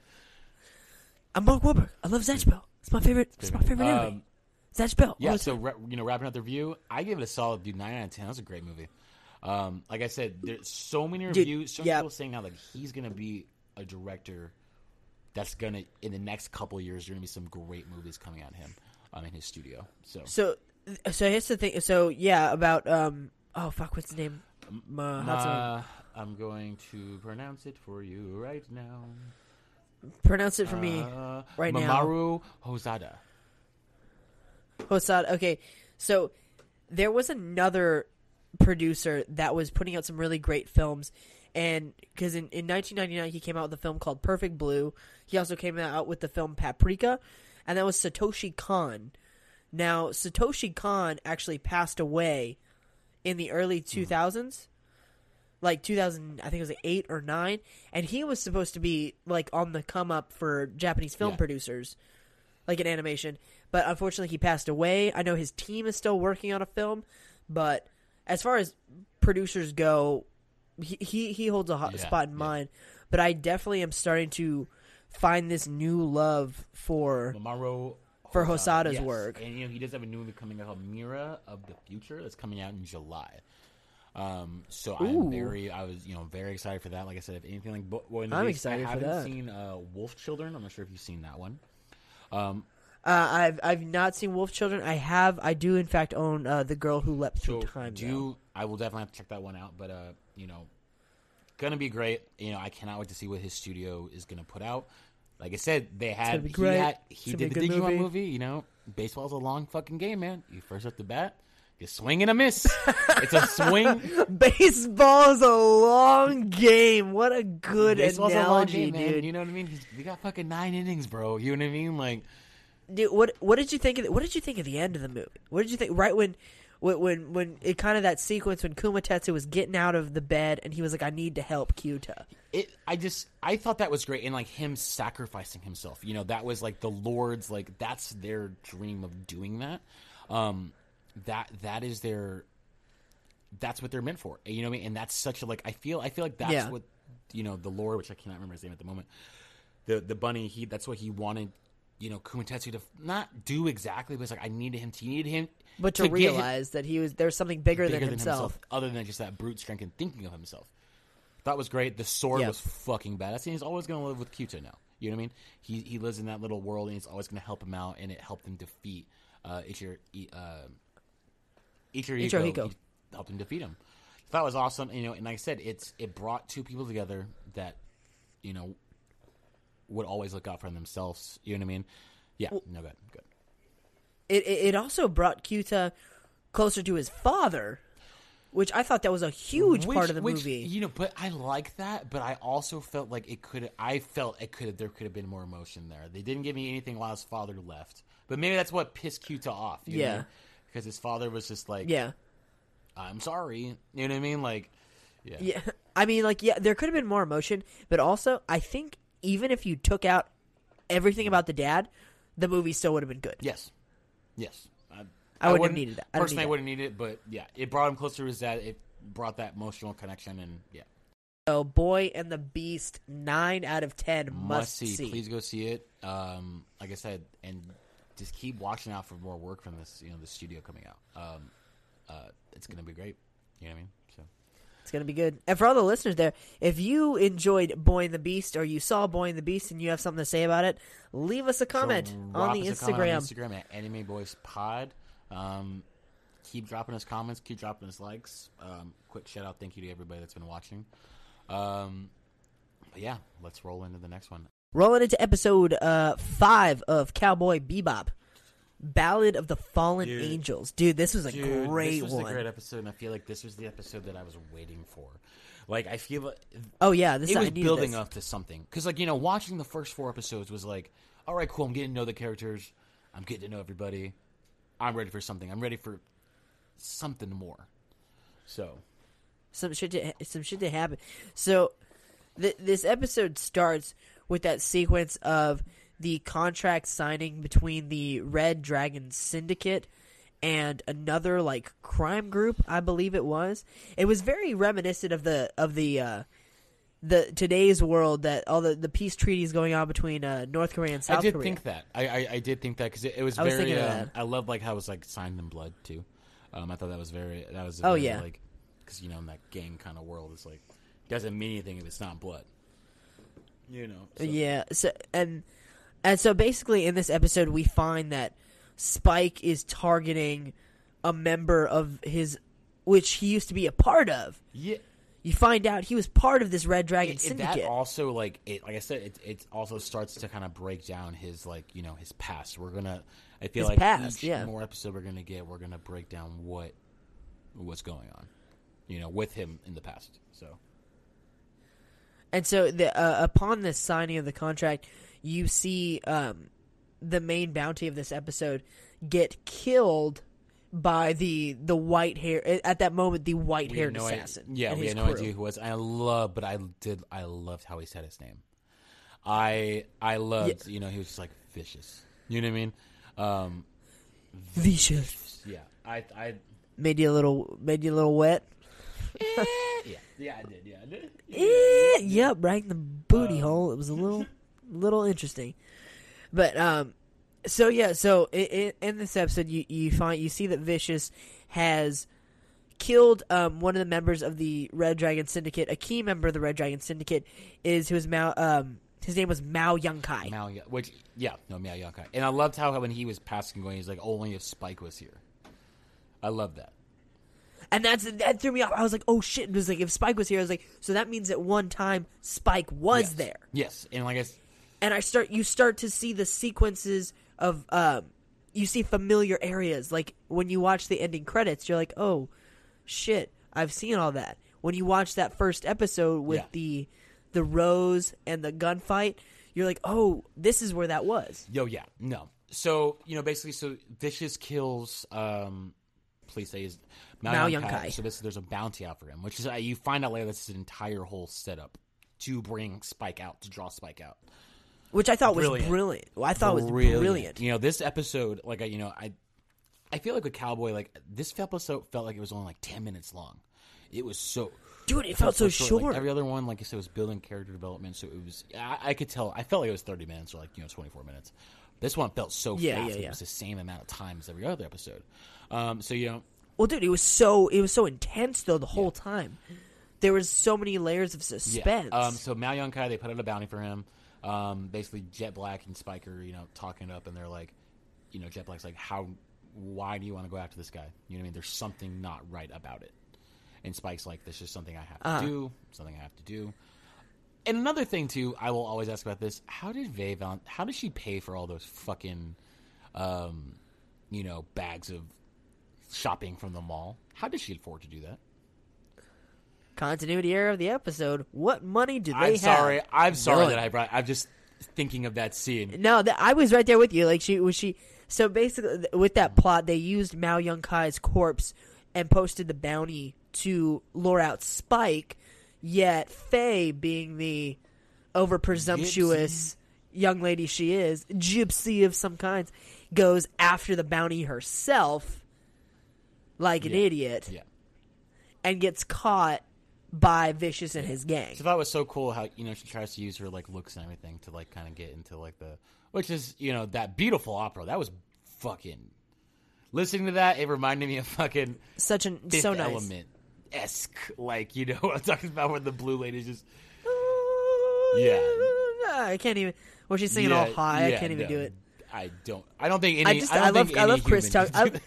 I'm Mark Wahlberg. I love Zatch Bell. It's my favorite. It's my favorite. Um, Zatch Bell. Yeah, so ra- you know, wrapping up the review, I gave it a solid dude nine out of ten. That was a great movie. Um, like I said, there's so many Dude, reviews. So many yeah. people saying now like he's gonna be a director that's gonna in the next couple years. There's gonna be some great movies coming out of him um, in his studio. So So, so here's the thing. So yeah, about um. Oh fuck, what's the name? Ma, uh, I'm going to pronounce it for you right now. pronounce it for me. Uh, right now. Mamoru Hosoda. Hosoda. Okay, so there was another producer that was putting out some really great films, and because in, in 1999 he came out with a film called Perfect Blue. He also came out with the film Paprika, and that was Satoshi Kon. Now Satoshi Kon actually passed away in the early hmm. 2000s. Like 2000, I think it was like eight or nine, and he was supposed to be like on the come up for Japanese film Yeah. producers like an animation. But unfortunately, he passed away. I know his team is still working on a film, but as far as producers go, he he, he holds a hot Yeah, spot in yeah. mine. But I definitely am starting to find this new love for. Mamoru For Hosoda, Hosoda's yes. work. and you know he does have a new movie coming out called Mirai of the Future that's coming out in July. Um, so I'm very, I was, you know, very excited for that. Like I said, if anything like in the I'm excited I haven't that. seen uh, Wolf Children. I'm not sure if you've seen that one. Um, Uh, I've I've not seen Wolf Children. I have. I do in fact own uh, the girl who leapt so through time. do though. I will definitely have to check that one out. But uh, you know, gonna be great. You know, I cannot wait to see what his studio is gonna put out. Like I said, they had he had he did the Digimon movie. movie. You know, baseball's a long fucking game, man. You first up the bat, you swing and a miss. it's a swing. Baseball is a long game. What a good Baseball's a long analogy, game, man. dude. You know what I mean? He's, we got fucking nine innings, bro. You know what I mean? Like, Dude, what what did you think? Of the, what did you think of the end of the movie? What did you think? Right when, when, when, when it kind of that sequence when Kumatetsu was getting out of the bed and he was like, "I need to help Kyuta." it. I just, I thought that was great, and like him sacrificing himself. You know, that was like the Lord's, like that's their dream of doing that. Um, that that is their, that's what they're meant for. You know what I mean? And that's such a like. I feel, I feel like that's Yeah. what you know the Lord, which I cannot remember his name at the moment. The the bunny, he that's what he wanted. You know, Kumatetsu to not do exactly, but it's like I needed him to, he needed him, But to, him- realize that he was there's something bigger, bigger than, himself. other than just that brute strength and thinking of himself. That was great. The sword Yeah. was fucking badass. And he's always going to live with Kyuta now. You know what I mean? He he lives in that little world, and he's always going to help him out, and it helped him defeat uh, Ichir, uh, Ichiriko. Ichiriko. He helped him defeat him. That was awesome. You know, and like I said, it's it brought two people together that you know would always look out for themselves. You know what I mean? Yeah. no good. Good. It, it also brought Kyuta closer to his father, which I thought that was a huge Which- part of the which, movie. You know, but I like that. But I also felt like it could. I felt it could. There could have been more emotion there. They didn't give me anything while his father left. But maybe that's what pissed Kyuta off. You Yeah. know? because his father was just like, yeah, I'm sorry." You know what I mean? Like, yeah, yeah. I mean, like, yeah, there could have been more emotion, but also I think even if you took out everything about the dad, the movie still would have been good. yes, yes. I, I wouldn't have needed that. I don't Personally, I wouldn't need it, but yeah, it brought him closer to his dad. It brought that emotional connection, and yeah, So, Boy and the Beast, nine out of ten, must, see. Please go see it. Um, like I said, and just keep watching out for more work from this. You know, the studio coming out. Um, uh, it's gonna be great. You know what I mean? So It's gonna be good. And for all the listeners there, if you enjoyed Boy and the Beast or you saw Boy and the Beast and you have something to say about it, leave us a comment So on the us a comment Instagram. on Instagram at Anime Boys Pod. Um, keep dropping us comments. Keep dropping us likes. Um, quick shout out, thank you to everybody that's been watching. Um, but yeah, let's roll into the next one. Rolling into episode uh, five of Cowboy Bebop, Ballad of the Fallen Dude. Angels. Dude, this was a Dude, great this was one. a great episode, and I feel like this was the episode that I was waiting for. Like, I feel like oh yeah, this it was building this. up to something. Because, like, you know, watching the first four episodes was like, all right, cool, I'm getting to know the characters. I'm getting to know everybody. I'm ready for something. I'm ready for something more. So, some shit to some shit to happen. So th- this episode starts with that sequence of the contract signing between the Red Dragon Syndicate and another like crime group, I believe it was. It was very reminiscent of the of the uh the today's world that all the, the peace treaties going on between uh, North Korea and South Korea. I did Korea. think that. I, I, I did think that because it, it was I very. um. I love like how it was like signed in blood too. Um, I thought that was very. That was. Oh, very, yeah. Like, because you know in that gang kind of world, it's like doesn't mean anything if it's not blood. You know. so- Yeah. So and and so basically in this episode we find that Spike is targeting a member of his which he used to be a part of. Yeah. You find out he was part of this Red Dragon It- syndicate. that also like it, like I said, it, it also starts to kind of break down his like you know his past. We're gonna, I feel His like past, each yeah. more episode we're gonna get, we're gonna break down what what's going on, you know, with him in the past. So And so, the, uh, upon the signing of the contract, you see um, the main bounty of this episode get killed by the the white hair at that moment the white haired no assassin. yeah, we had no crew. idea who it was. I love, but I did. I loved how he said his name. I I loved, you know, he was just like vicious. You know what I mean? Um, Vicious yeah, I I made you a little made you a little wet. yeah yeah I did yeah I did. Eh, yep, right in the booty Um, hole. It was a little, little interesting, but um, so yeah, so i i in this episode, you you find you see that Vicious has killed um one of the members of the Red Dragon Syndicate. A key member of the Red Dragon Syndicate is who is Mao. Um, his name was Mao Yunkai. Mao, which yeah, no Mao Yokai, and I loved how when he was passing, going, he's like, only if Spike was here. I love that. And that's that threw me off. I was like, "Oh shit!" It was like if Spike was here, I was like, "So that means at one time Spike was Yes. there." Yes, and like I, and I start you start to see the sequences of um you see familiar areas like when you watch the ending credits you're like oh shit I've seen all that when you watch that first episode with Yeah. the the rose and the gunfight you're like oh this is where that was yo, yeah, no. So you know, basically, so Vicious kills. um Please say his Mao, Mao Yunkai. Yunkai. So basically, there's a bounty out for him, which is uh, you find out later. This is an entire whole setup to bring Spike out, to draw Spike out. Which I thought was Brilliant. brilliant I thought was brilliant You know, this episode, like I, you know, I, I feel like with Cowboy, like this episode felt like it was only like ten minutes long. It was so. dude it felt so short Like, every other one, like I said, was building character development, so it was. I, I could tell. I felt like it was thirty minutes or like you know twenty four minutes. This one felt so Yeah, fast. yeah, It was the same amount of time as every other episode. Um, so you know, well dude it was so it was so intense though the whole time there was so many layers of suspense Yeah. Um, so Mao Yunkai, they put out a bounty for him. Um, basically, Jet Black and Spiker, you know, talking it up, and they're like, you know, Jet Black's like, how, why do you want to go after this guy? You know what I mean? There's something not right about it. And Spike's like, this is something I have to Uh-huh. do, something I have to do. And another thing too, I will always ask about this: How did Faye Val- How did she pay for all those fucking, um, you know, bags of shopping from the mall? How did she afford to do that? Continuity error of the episode what money do they I'm have sorry. I'm sorry None. that I brought. I'm just thinking of that scene. No, that, I was right there with you. Like she was she. So basically, th- with that plot, they used Mao Young Kai's corpse and posted the bounty to lure out Spike. Yet Faye, being the over presumptuous young lady she is, gypsy of some kinds, goes after the bounty herself, like an Yeah. idiot, Yeah. and gets caught by Vicious and his gang. So that was so cool how you know she tries to use her like looks and everything to like kind of get into like the which is you know that beautiful opera that was fucking listening to that it reminded me of fucking Such an Fifth so nice. Element esque like you know what I'm talking about where the blue lady's just Yeah. I can't even. When she's singing Yeah, all high, I can't even no, do it. I don't I don't think any I I, just- don't I love- I love Chris human Tuck- I- that.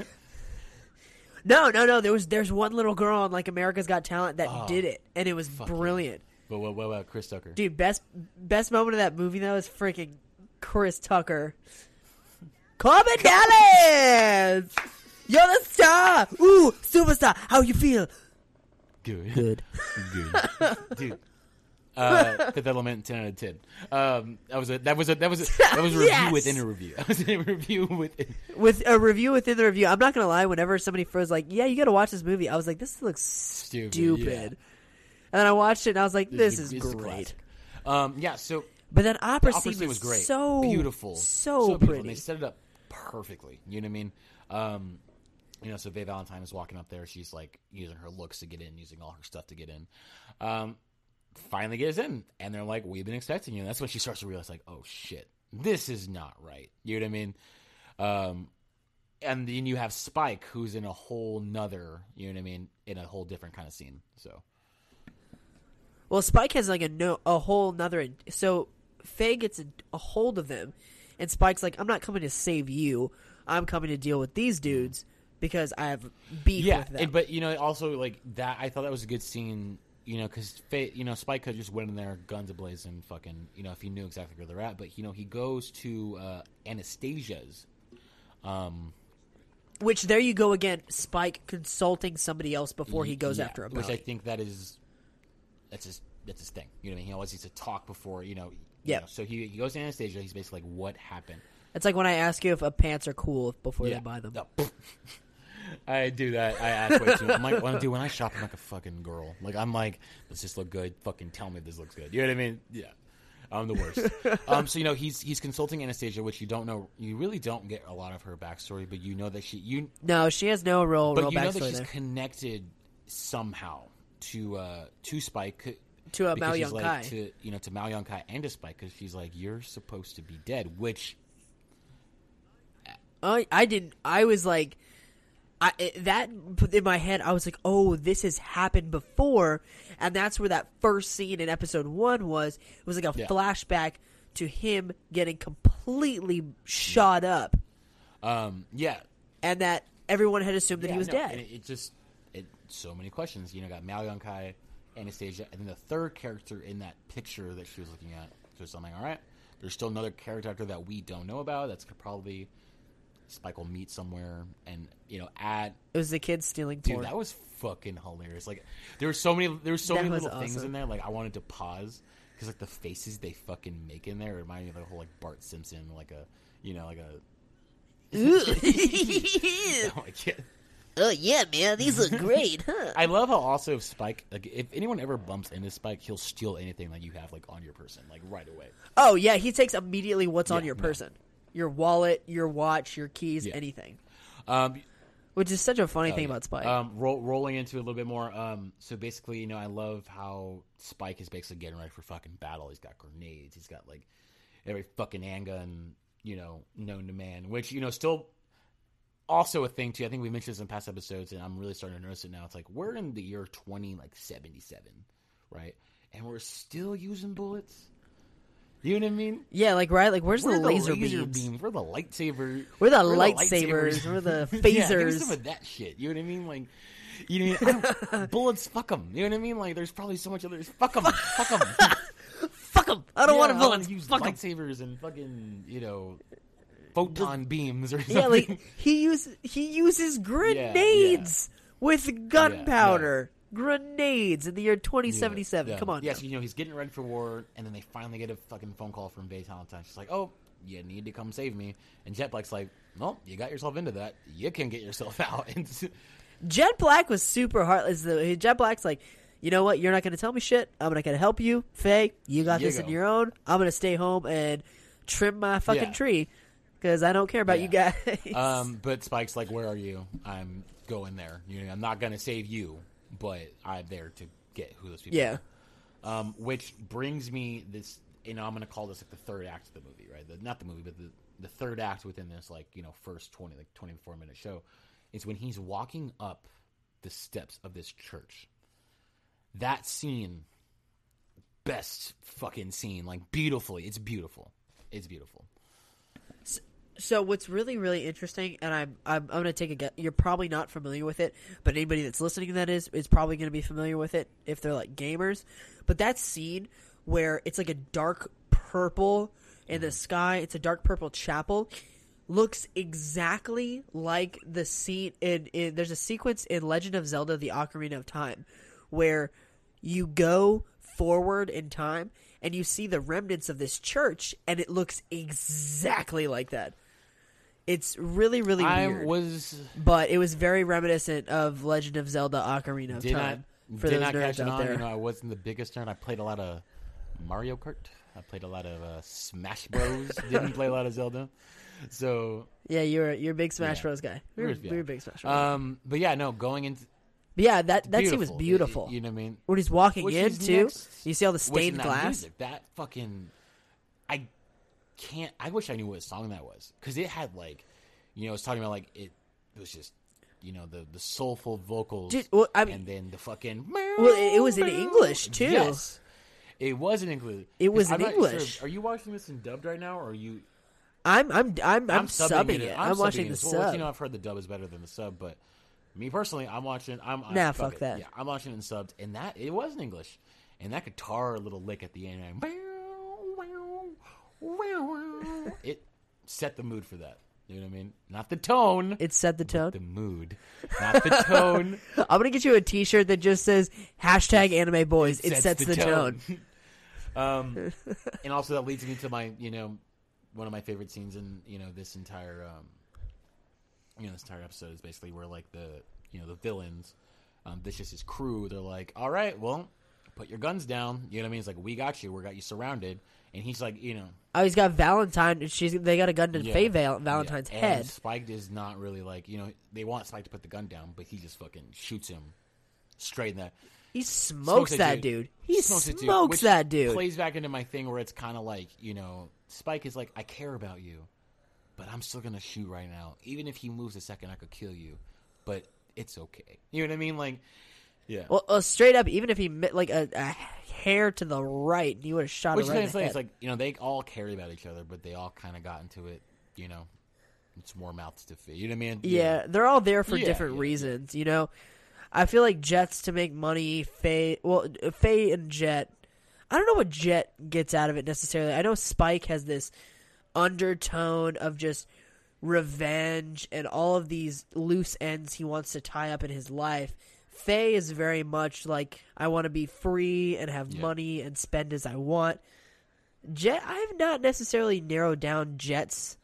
No, no, no. There was there's one little girl on like America's Got Talent that Oh, did it, and it was brilliant. But what, what about Chris Tucker? Dude, best best moment of that movie though is freaking Chris Tucker. Korben Dallas! You're the star! Ooh, superstar! How you feel? Good. Good. Good. Dude. Uh, Fifth Element, ten out of ten. Um, that was a that was a that was a, that was a review Yes! within a review. That was a review within. With a review within the review, I'm not gonna lie. Whenever somebody was like, "Yeah, you gotta watch this movie," I was like, "This looks Stupid, stupid." yeah. And then I watched it, and I was like, "This, is is, this a great." Um, yeah. So But then opera, the opera scene was great, so beautiful, so, beautiful. pretty. And they set it up perfectly. You know what I mean? Um, you know, so Faye Valentine is walking up there. She's like using her looks to get in, using all her stuff to get in. Um, finally gets in, and they're like, "We've been expecting you." And that's when she starts to realize, like, "Oh shit, this is not right." You know what I mean? Um, and then you have Spike, who's in a whole nother, you know what I mean, in a whole different kind of scene. So Well, Spike has like a no, a whole nother. So Faye gets a, a hold of them, and Spike's like, "I'm not coming to save you. I'm coming to deal with these dudes because I have beef yeah, with them." and- but you know, also like that. I thought that was a good scene. You know, because you know Spike could just went in there, guns ablazing, fucking. You know, if he knew exactly where they're at, but you know, he goes to uh, Anastasia's. Um, Which there you go again. Spike consulting somebody else before he goes yeah, after a which I think that is that's his that's his thing. You know, what I mean, he always needs to talk before you know. you Yeah. know, so he he goes to Anastasia. He's basically like, "What happened?" It's like when I ask you if a pants are cool before Yeah. they buy them. No. I do that. I ask way too. I'm like, when I do when I shop, I'm like a fucking girl. Like I'm like, does this look good? Fucking tell me this looks good. You know what I mean? Yeah. I'm the worst. um, so you know he's he's consulting Anastasia, which you don't know. You really don't get a lot of her backstory, but you know that she you No, she has no real, but real you know that she's there. connected somehow to uh to Spike To, uh, Mao she's Young like Kai. to you know to Mao Young Kai and to Spike because she's like you're supposed to be dead, which I I didn't. I was like, I it- that in my head. I was like, oh, this has happened before, and that's where that first scene in episode one was. It was like a Yeah. flashback to him getting completely shot up, um yeah and that everyone had assumed that Yeah, he was no, dead. And it, it just it so many questions. You know, got Mao Young Kai, Anastasia, and then the third character in that picture that she was looking at. So something, all right. There's still another character that we don't know about. That's probably Spike will meet somewhere, and you know, at it was the kids stealing Dude, porn. that was fucking hilarious. Like, there were so many, there were so That many little things in there. Like, I wanted to pause because like the faces they fucking make in there remind me of the whole like Bart Simpson, like a, you know, like a. oh, oh yeah, man, these look great, huh? I love how also Spike, like if anyone ever bumps into Spike, he'll steal anything that you have like on your person, like right away. Oh yeah, he takes immediately what's on Yeah, your no. Your wallet, your watch, your keys, Yeah. anything. Um, Which is such a funny thing yeah. about Spike. Um, roll, rolling into a little bit more. Um, so basically, you know, I love how Spike is basically getting ready for fucking battle. He's got grenades. He's got like every fucking handgun, you know, known to man. Which you know, still also a thing too. I think we mentioned this in past episodes, and I'm really starting to notice it now. It's like we're in the year twenty like seventy seven, right? And we're still using bullets. You know what I mean? yeah, like right, like where's We're the laser, beams? beams. We're the lightsaber. We're the lightsabers. lightsabers. We're the phasers. yeah, some of that shit. You know what I mean? Like, you know, what I mean? Don't- bullets. Fuck them. You know what I mean? Like, there's probably so much others. Fuck them. Fuck them. Fuck them! I don't want a bullet. use Fuck 'em. lightsabers and fucking you know photon beams or something. Yeah, like he uses he uses grenades with gunpowder. Grenades in the year 2077. Yeah. Come on. Yes, now. you know he's getting ready for war, and then they finally get a fucking phone call from Faye Valentine. She's like, "Oh, you need to come save me." And Jet Black's like, "Well, you got yourself into that. You can get yourself out." And Jet Black was super heartless. The Jet Black's like, you know what? You're not going to tell me shit. I'm not going to help you, Faye. You got You this go. in your own. I'm going to stay home and trim my fucking Yeah. tree because I don't care about you guys. Um, but Spike's like, "Where are you? I'm going there. You know, I'm not gonna save you, but I'm there to get who those people." yeah. Are. Um, which brings me this, you know, I'm gonna call this like the third act of the movie, right? The, not the movie, but the the third act within this, like you know, first twenty like 24 minute show, is when he's walking up the steps of this church. That scene, best fucking scene, like beautifully. It's beautiful. It's beautiful. So what's really really interesting, and I'm I'm, I'm going to take a guess. You're probably not familiar with it, but anybody that's listening that is is probably going to be familiar with it if they're like gamers. But that scene where it's like a dark purple in the mm-hmm. sky, it's a dark purple chapel, looks exactly like the scene in, in there's a sequence in Legend of Zelda: The Ocarina of Time where you go forward in time and you see the remnants of this church and it looks exactly like that. It's really really I weird. was but it was very reminiscent of Legend of Zelda: Ocarina of did Time. not for did those not nerds catch out on. there. You know, I wasn't the biggest nerd. I played a lot of Mario Kart. I played a lot of uh, Smash Bros. Didn't play a lot of Zelda. So, Yeah, you're you're a big Smash Yeah. Bros guy. We're, We're- yeah. we're a big Smash Bros. um, but yeah, no, going into but yeah, that that scene was beautiful. You know what I mean? when he's walking Which in is too, next- you see all the stained that glass. music, that fucking, can't. I wish I knew what song that was because it had like, you know, it's talking about like it, it was just, you know, the the soulful vocals, Dude, well, I mean- and then the fucking. Well, it- it was in English, too. Yes, it was in English. It was in sure- English. Are you watching this in dubbed right now, or are you? I'm I'm I'm I'm, subbing, in it. I'm, I'm, watching the well. sub. You know, I've heard the dub is better than the sub, but me personally, I'm watching. I'm I- Nah, fuck fuck that. Yeah, I'm watching it in subbed, and that it was in English, and that guitar little lick at the end, like, it set the mood for that. You know what I mean? Not the tone, it set the tone. the mood, not the tone. I'm gonna get you a T-shirt that just says hashtag Anime Boys. It, sets, the, tone. um, and also that leads me to my, you know, one of my favorite scenes in you know this entire, um, you know, this entire episode is basically where like the you know the villains, um, this just his crew. They're like, all right, well, put your guns down. You know what I mean? It's like we got you. We got you surrounded. And he's like, you know, Oh, he's got Valentine. She's they got a gun to yeah, Faye Val- yeah. Valentine's And head. Spike is not really like, you know, they want Spike to put the gun down, but he just fucking shoots him straight in the. He smokes, that dude. He Smokes smokes that dude. Plays back into my thing where it's kind of like you know, Spike is like, I care about you, but I'm still gonna shoot right now. Even if he moves a second, I could kill you, but it's okay. You know what I mean? Like, yeah. Well, uh, straight up, even if he mi- like a, a hair to the right, he would have shot Which him right is in the it's head. like you know they all care about each other, but they all kind of got into it. You know, it's more mouths to feed. You know what I mean? Yeah, they're all there for Yeah, different yeah, reasons, you know. I feel like Jet's to make money. Faye, well, Faye and Jet. I don't know what Jet gets out of it necessarily. I know Spike has this undertone of just revenge and all of these loose ends he wants to tie up in his life. Faye is very much like I want to be free and have Yeah. money and spend as I want. Jet, I have not necessarily narrowed down Jet's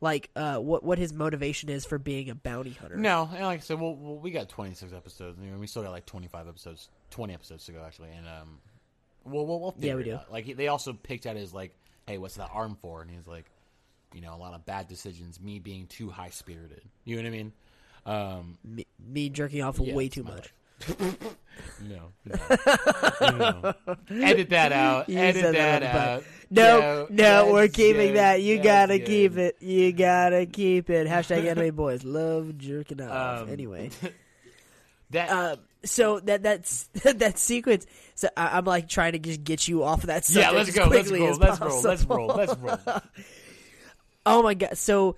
like uh, what what his motivation is for being a bounty hunter. No, and like I said, well, well we got 26 episodes. Know, we still got like 25 episodes, 20 episodes to go actually, and um, we'll we'll, we'll Yeah, we do. out. Like he- they also picked out his like, hey, what's that arm for? And he's like, you know, a lot of bad decisions, me being too high spirited. You know what I mean? Um, me, me jerking off yeah, way too much. life. No, no, no. edit that out. You edit that, that out. No, no, we're keeping good. that. You That's gotta good. keep it. You gotta keep it. Hashtag anime boys love jerking off. Um, anyway, That um, so that that's that sequence. So I, I'm like trying to just get you off of that. yeah, let's go. Let's quickly roll. Let's roll. Let's roll. Let's roll. Oh my god! So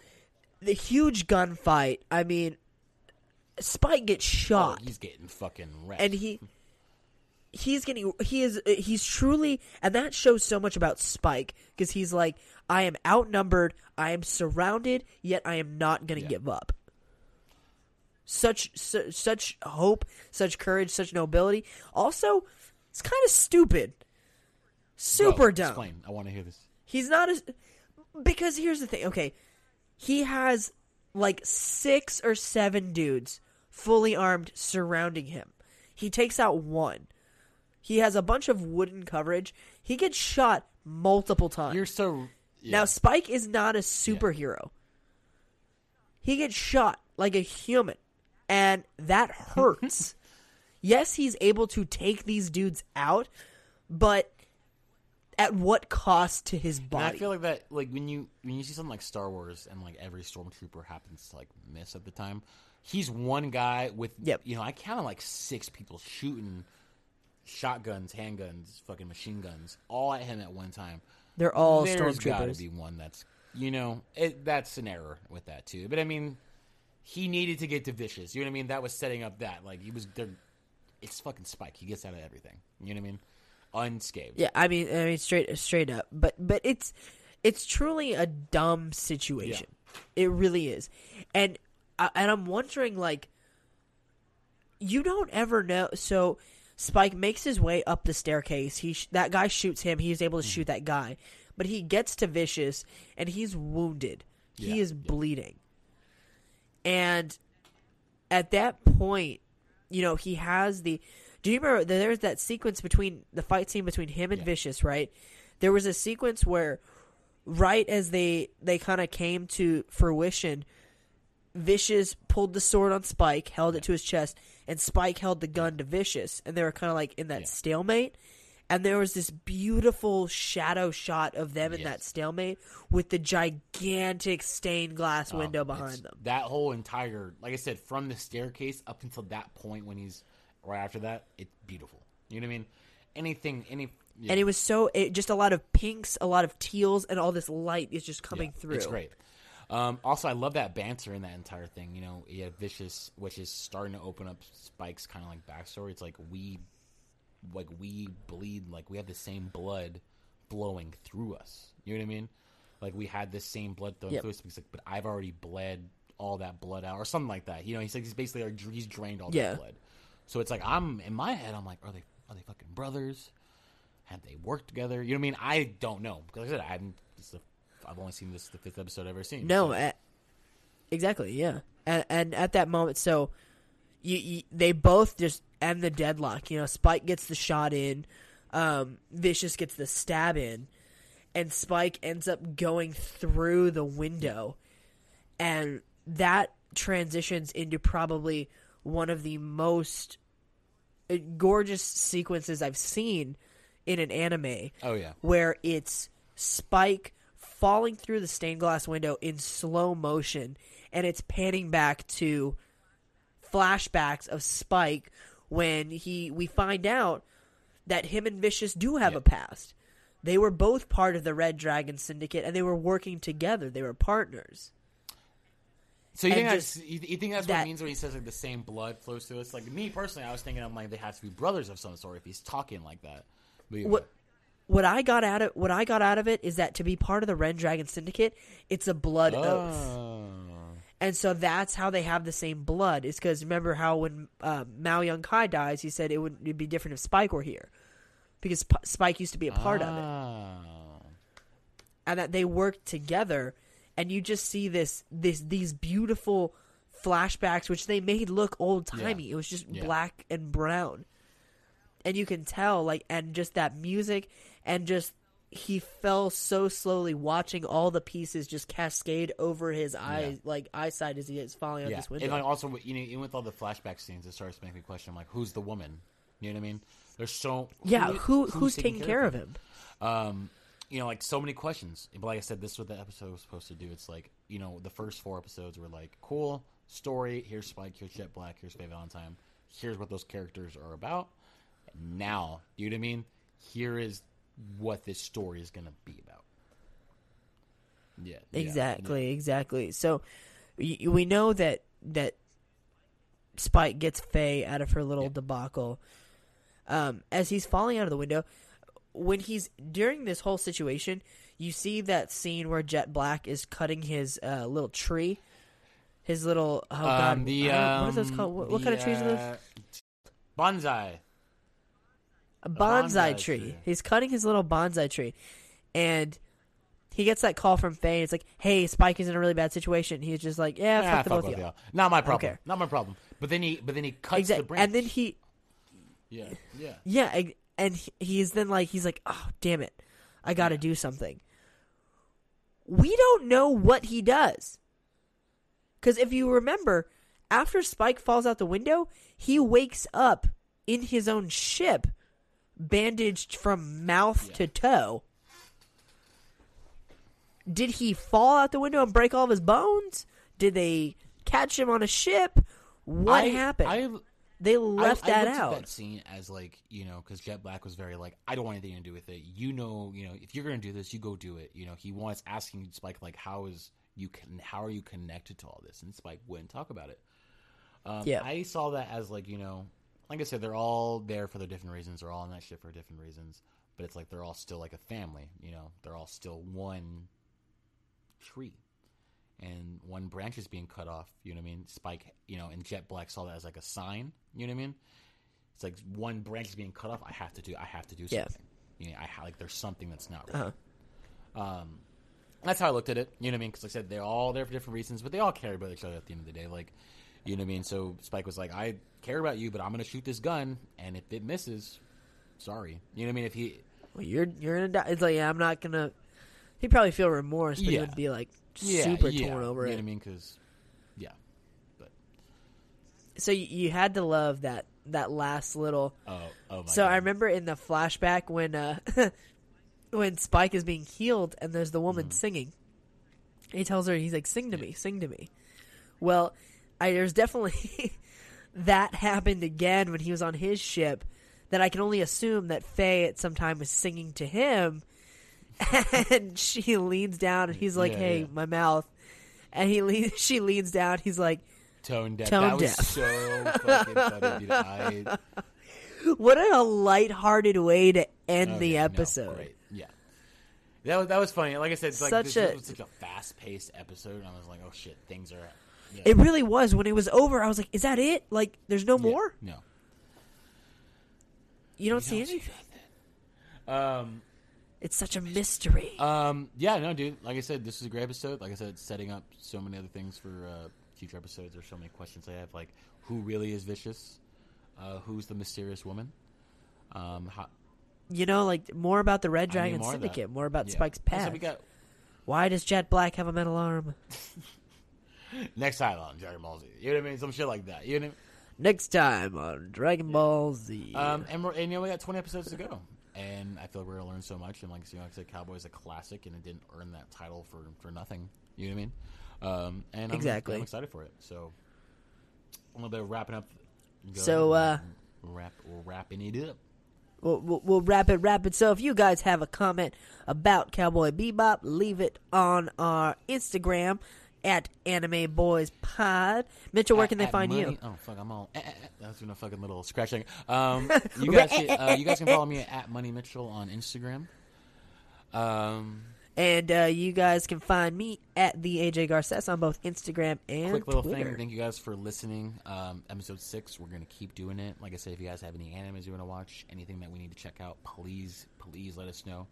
the huge gunfight. I mean, Spike gets Oh, shot. he's getting fucking wrecked. and he he's getting he is he's truly and that shows so much about Spike because he's like I am outnumbered, I am surrounded, yet I am not going to Yeah. give up. Such, su- such hope, such courage, such nobility. Also, it's kind of stupid. Super Go, dumb. Explain. I want to hear this. He's not as because here's the thing. Okay, he has like six or seven dudes fully armed surrounding him. He takes out one. He has a bunch of wooden coverage. He gets shot multiple times. You're so. Now Spike is not a superhero. He gets shot like a human, and that hurts. yes, he's able to take these dudes out, but at what cost to his And body? I feel like that, like when you when you see something like Star Wars and like every stormtrooper happens to like miss at the time, he's one guy with Yep. you know I counted like six people shooting shotguns, handguns, fucking machine guns, all at him at one time. They're all There's got to be one that's you know, it, that's an error with that too. But I mean, he needed to get to Vicious. You know what I mean? That was setting up that. Like he was there. It's fucking Spike. He gets out of everything. You know what I mean? Unscathed. Yeah, I mean, I mean, straight straight up. But but it's it's truly a dumb situation. It really is, and I- and I'm wondering like, you don't ever know. So Spike makes his way up the staircase. He sh- that guy shoots him. He's able to mm-hmm. shoot that guy, but he gets to Vicious and he's wounded. He Yeah, is yeah. bleeding, and at that point, you know, he has the. Do you remember there's that sequence between the fight scene between him and Yeah. Vicious, right? There was a sequence where, right as they they kind of came to fruition, Vicious pulled the sword on Spike, held it to his chest, and Spike held the gun to Vicious, and they were kind of like in that Yeah. stalemate. And there was this beautiful shadow shot of them in Yes. that stalemate with the gigantic stained glass Um, window behind them. That whole entire, like I said, from the staircase up until that point when he's right after that, it's beautiful. You know what I mean? Anything, any. Yeah, And it was so it, just a lot of pinks, a lot of teals, and all this light is just coming yeah, through. It's great. Um, also, I love that banter in that entire thing. You know, have Vicious, which is starting to open up Spike's kind of like backstory. It's like we, like we bleed, like we have the same blood flowing through us. You know what I mean? Like we had the same blood flowing Yep. through us. He's like, but I've already bled all that blood out, or something like that. You know, he's like, he's basically like, he's drained all Yeah. that blood. So it's like I'm in my head. I'm like, are they are they fucking brothers? Have they worked together? You know what I mean? I don't know because like I said I haven't. This the, I've only seen this the fifth episode I've ever seen. No, so- at, exactly, yeah. And, and at that moment, so you, you they both just end the deadlock. You know, Spike gets the shot in, um, Vicious gets the stab in, and Spike ends up going through the window, and that transitions into probably one of the most uh, gorgeous sequences I've seen in an anime oh yeah, where it's Spike falling through the stained glass window in slow motion, and it's panning back to flashbacks of Spike when he we find out that him and Vicious do have a past. They were both part of the Red Dragon Syndicate, and they were working together. They were partners. So you And think that's you, think that's what it means when he says like the same blood flows through us? Like me personally, I was thinking I'm like they have to be brothers of some sort if he's talking like that. But yeah. What what I got out of what I got out of it is that to be part of the Red Dragon Syndicate, it's a blood oath. Oh. And so that's how they have the same blood. Is because remember how when uh, Mao Young Kai dies, he said it would it'd be different if Spike were here, because P- Spike used to be a part of it, Oh. and that they worked together. And you just see this this these beautiful flashbacks, which they made look old timey. Yeah. It was just Yeah. black and brown, and you can tell like and just that music and just he fell so slowly watching all the pieces just cascade over his eyes like eyesight as he is falling out Yeah, this window. and like also you know even with all the flashback scenes, it starts to make me question like who's the woman? You know what I mean? There's so yeah, who who's, who's taking care of him? Um, you know, like so many questions. But like I said, this is what the episode was supposed to do. It's like you know, the first four episodes were like cool story. Here's Spike. Here's Jet Black. Here's Faye Valentine. Here's what those characters are about. Now, you know what I mean? Here is what this story is going to be about. Yeah, yeah, Exactly, exactly. So y- we know that that Spike gets Faye out of her little Yeah. debacle. Um, as he's falling out of the window, when he's during this whole situation, you see that scene where Jet Black is cutting his uh, little tree, his little oh Um, god, the, I don't- what are those um, called? What, what kind of trees are those? uh, Bonsai. A bonsai, bonsai tree. tree. He's cutting his little bonsai tree, and he gets that call from Faye. It's like, "Hey, Spike is in a really bad situation." He's just like, "Yeah, Ah, fuck the fuck both of y'all." Not my problem. Not my problem. But then he, but then he cuts Exactly. the branch. And then he, yeah, yeah. yeah, and he's then like, he's like, "Oh, damn it, I got to do something." We don't know what he does, because if you remember, after Spike falls out the window, he wakes up in his own ship, bandaged from mouth to toe. Did he fall out the window and break all of his bones? Did they catch him on a ship? What I, happened? I They left I, I that out. that scene as like you know because Jet Black was very like I don't want anything to do with it. You know, you know if you're gonna do this, you go do it. You know he wants asking Spike like how is you can how are you connected to all this, and Spike wouldn't talk about it. Um, Yeah. I saw that as like you know, like I said, they're all there for their different reasons. They're all in that shit for different reasons. But it's like they're all still like a family. You know, they're all still one tree and one branch is being cut off. You know what I mean? Spike, you know, and Jet Black saw that as like a sign. You know what I mean? It's like one branch is being cut off. I have to do. I have to do something. You know, I ha- like there's something that's not right. Uh-huh. Um, that's how I looked at it. You know what I mean? Because like I said, they're all there for different reasons, but they all care about each other at the end of the day. Like, you know what I mean? So Spike was like, "I care about you, but I'm going to shoot this gun, and if it misses, sorry." You know what I mean? If he, Well, you're you're gonna die. It's like yeah, I'm not gonna. He'd probably feel remorse, but he'd be like super yeah, torn over you it. know what I mean? Because, yeah, but So you, you had to love that that last little. oh, oh my. So God. I remember in the flashback when uh when Spike is being healed and there's the Mm-hmm. woman singing. He tells her he's like sing to me, sing to me. Well, I there's definitely that happened again when he was on his ship that I can only assume that Faye at some time was singing to him and she leans down and he's like, Yeah, "Hey, yeah. my mouth." And he leans, she leans down. He's like, tone deaf. Tone that was deaf. so fucking funny, dude. I, "What a lighthearted way to end oh, the yeah, no, episode." Yeah, that was that was funny. Like I said, it's like Such this a- was such a fast paced episode, and I was like, oh shit, things are. Yeah. It really was. When it was over, I was like, "Is that it? Like, there's no Yeah, more? No. You don't You see don't see anything? Um. It's such a mystery." Um. Yeah. No, dude. Like I said, this is a great episode. Like I said, it's setting up so many other things for uh, future episodes. There's so many questions I have, like who really is vicious, uh, who's the mysterious woman, um, how, you know, like more about the Red Dragon more. Syndicate, more about yeah. Spike's past. we got Why does Jet Black have a metal arm? next time on Dragon Ball Z. You know what I mean? Some shit like that. You know. What I mean? Next time on Dragon Ball Z. Um, and, we're, and you know we got 20 episodes to go, and I feel like we're gonna learn so much. And like, you know, like I said, Cowboy is a classic, and it didn't earn that title for for nothing. You know what I mean? Um, and I'm, Exactly. I'm excited for it. So a little bit of wrapping up. So, uh, wrap, we're wrapping it up. We'll, we'll, we'll wrap it, wrap it. So if you guys have a comment about Cowboy Bebop, leave it on our Instagram at Anime Boys Pod. Mitchell, where At- can they find you? Oh fuck, I'm all. Eh, eh, eh. That's doing a fucking little scratching. Um, you guys, can, uh, you guys can follow me at Money Mitchell on Instagram. Um, And uh, you guys can find me at the AJ Garces on both Instagram and quick little Twitter. thing. Thank you guys for listening. Um, episode six, we're gonna keep doing it. Like I said, if you guys have any animes you want to watch, anything that we need to check out, please, please let us know.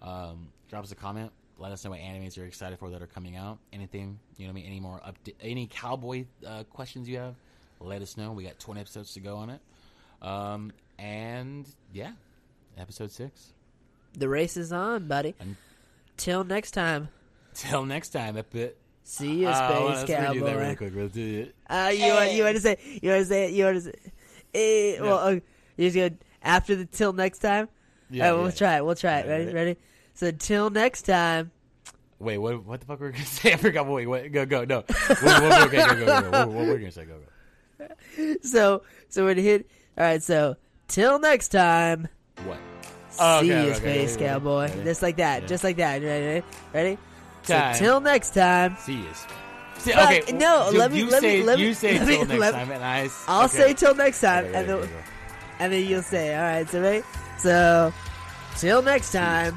Um, drop us a comment. Let us know what animes you're excited for that are coming out. Anything, you know what I mean? Any more update? Any cowboy uh, questions you have? Let us know. We got 20 episodes to go on it. Um, and yeah, episode six. The race is on, buddy. Till next time. Till next time, a bit. See you, Uh, Space well, let's redo that really quick. Let's do it. Uh, you want you want to say you want to say you want to say eh, well uh, you're just gonna after the till next time. Yeah, right, we'll try it. We'll try it. Ready? ready? So till next time. Wait, what? What the fuck were we gonna say? I forgot. Wait, wait, go, go, no. What, what, okay, go, go, go, go. What, what were we gonna say? Go, go. So so we're gonna hit. All right. So till next time. What? See Oh, okay, you, okay, Space ready, Cowboy. ready. Just like that. Yeah. Just like that. Ready? Ready? Time. So till next time. See you. See, Fuck, okay, no, you, let me- you let me- let me- You say till next let- time, and I. I'll say till next time, Okay, and then and then you'll say, all right. So ready? So till next See time.